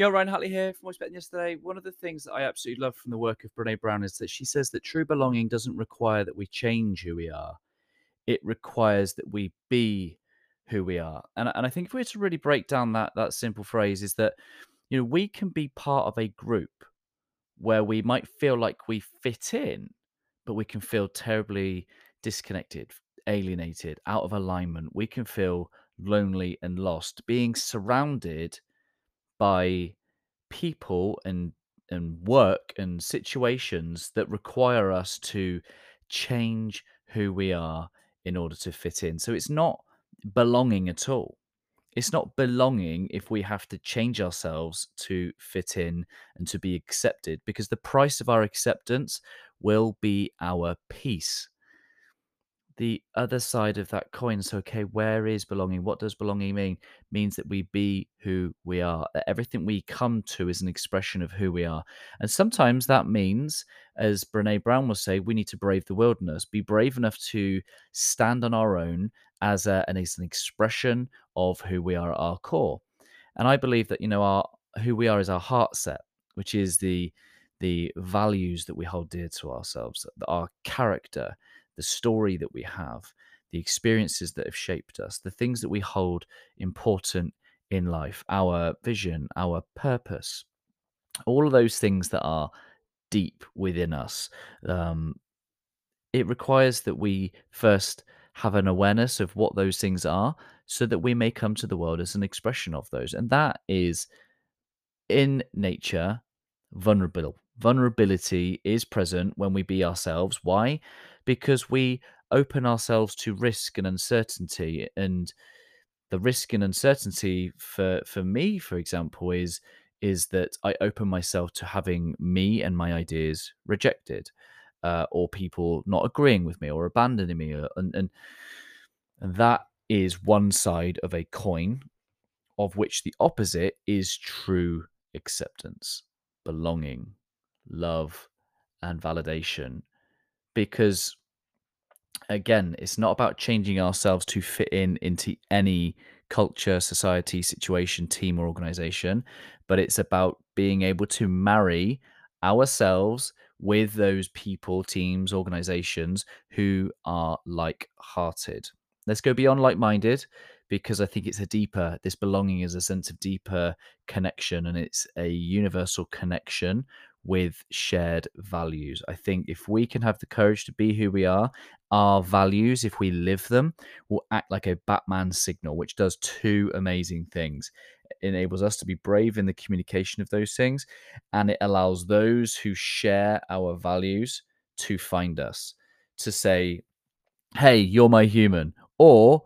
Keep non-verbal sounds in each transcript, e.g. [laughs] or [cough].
Yo, Ryan Hartley here from Better Than Yesterday. One of the things that I absolutely love from the work of Brene Brown is that she says that true belonging doesn't require that we change who we are. It requires that we be who we are. And, and I think if we were to really break down that that simple phrase is that you know we can be part of a group where we might feel like we fit in, but we can feel terribly disconnected, alienated, out of alignment. We can feel lonely and lost. Being surrounded by people and and work and situations that require us to change who we are in order to fit in. So it's not belonging at all. It's not belonging if we have to change ourselves to fit in and to be accepted, because the price of our acceptance will be our peace the other side of that coin. So, okay, where is belonging? What does belonging mean? means that we be who we are. That everything we come to is an expression of who we are. And sometimes that means, as Brene Brown will say, we need to brave the wilderness, be brave enough to stand on our own as, a, and as an expression of who we are at our core. And I believe that, you know, our who we are is our heart set, which is the the values that we hold dear to ourselves, our character, the story that we have, the experiences that have shaped us, the things that we hold important in life, our vision, our purpose, all of those things that are deep within us. Um, it requires that we first have an awareness of what those things are so that we may come to the world as an expression of those. And that is in nature vulnerable. Vulnerability is present when we be ourselves. Why? because we open ourselves to risk and uncertainty and the risk and uncertainty for for me for example is is that i open myself to having me and my ideas rejected uh, or people not agreeing with me or abandoning me uh, and, and and that is one side of a coin of which the opposite is true acceptance belonging love and validation because again it's not about changing ourselves to fit in into any culture society situation team or organization but it's about being able to marry ourselves with those people teams organizations who are like hearted let's go beyond like minded because i think it's a deeper this belonging is a sense of deeper connection and it's a universal connection with shared values. I think if we can have the courage to be who we are, our values, if we live them, will act like a Batman signal, which does two amazing things. It enables us to be brave in the communication of those things, and it allows those who share our values to find us, to say, Hey, you're my human, or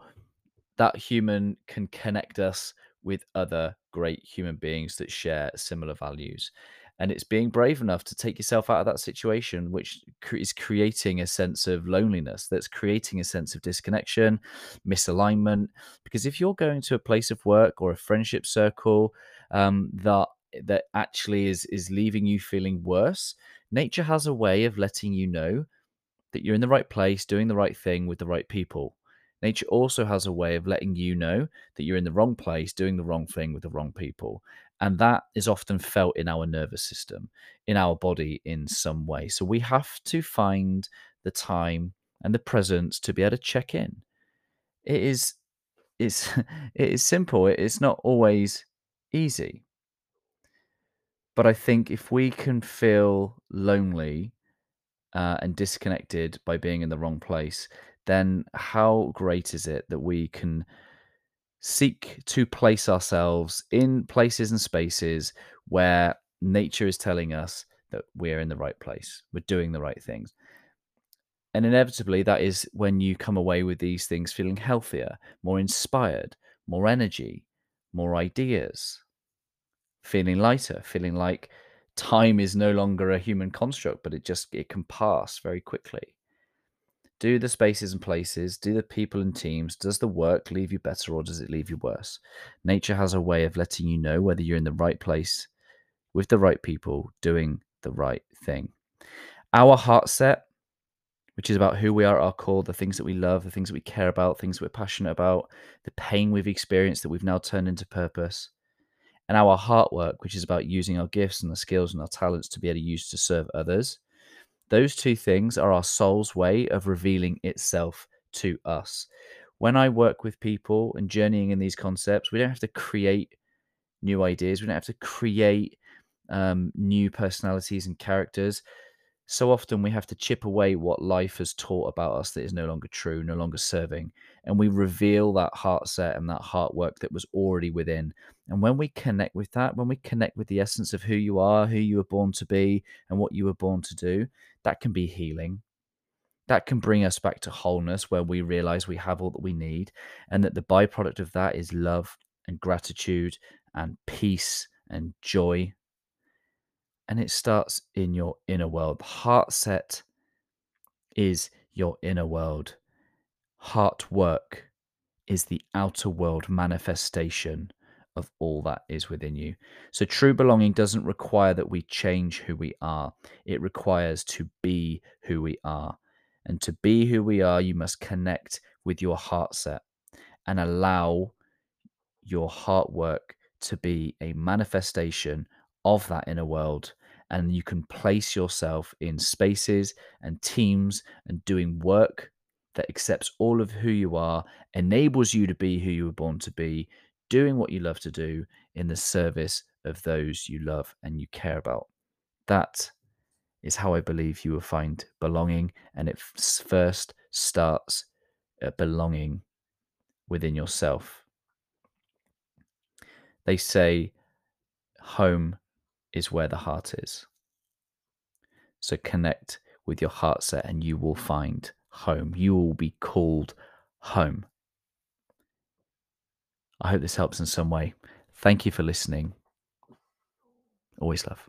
that human can connect us with other great human beings that share similar values and it's being brave enough to take yourself out of that situation which is creating a sense of loneliness that's creating a sense of disconnection misalignment because if you're going to a place of work or a friendship circle um, that that actually is is leaving you feeling worse nature has a way of letting you know that you're in the right place doing the right thing with the right people Nature also has a way of letting you know that you're in the wrong place, doing the wrong thing with the wrong people. And that is often felt in our nervous system, in our body in some way. So we have to find the time and the presence to be able to check in. It is it's [laughs] it is simple. It's not always easy. But I think if we can feel lonely uh, and disconnected by being in the wrong place, then how great is it that we can seek to place ourselves in places and spaces where nature is telling us that we're in the right place, we're doing the right things. And inevitably, that is when you come away with these things feeling healthier, more inspired, more energy, more ideas, feeling lighter, feeling like time is no longer a human construct, but it just it can pass very quickly. Do the spaces and places, do the people and teams, does the work leave you better or does it leave you worse? Nature has a way of letting you know whether you're in the right place with the right people doing the right thing. Our heart set, which is about who we are at our core, the things that we love, the things that we care about, things we're passionate about, the pain we've experienced that we've now turned into purpose. and our heart work, which is about using our gifts and our skills and our talents to be able to use to serve others. Those two things are our soul's way of revealing itself to us. When I work with people and journeying in these concepts, we don't have to create new ideas. We don't have to create um, new personalities and characters. So often we have to chip away what life has taught about us that is no longer true, no longer serving. And we reveal that heart set and that heart work that was already within. And when we connect with that, when we connect with the essence of who you are, who you were born to be, and what you were born to do, that can be healing. That can bring us back to wholeness where we realize we have all that we need. And that the byproduct of that is love and gratitude and peace and joy and it starts in your inner world. Heart set is your inner world. Heart work is the outer world manifestation of all that is within you. So, true belonging doesn't require that we change who we are, it requires to be who we are. And to be who we are, you must connect with your heart set and allow your heart work to be a manifestation of that inner world and you can place yourself in spaces and teams and doing work that accepts all of who you are, enables you to be who you were born to be, doing what you love to do in the service of those you love and you care about. That is how I believe you will find belonging, and it first starts at belonging within yourself. They say home is where the heart is. So connect with your heart set and you will find home. You will be called home. I hope this helps in some way. Thank you for listening. Always love.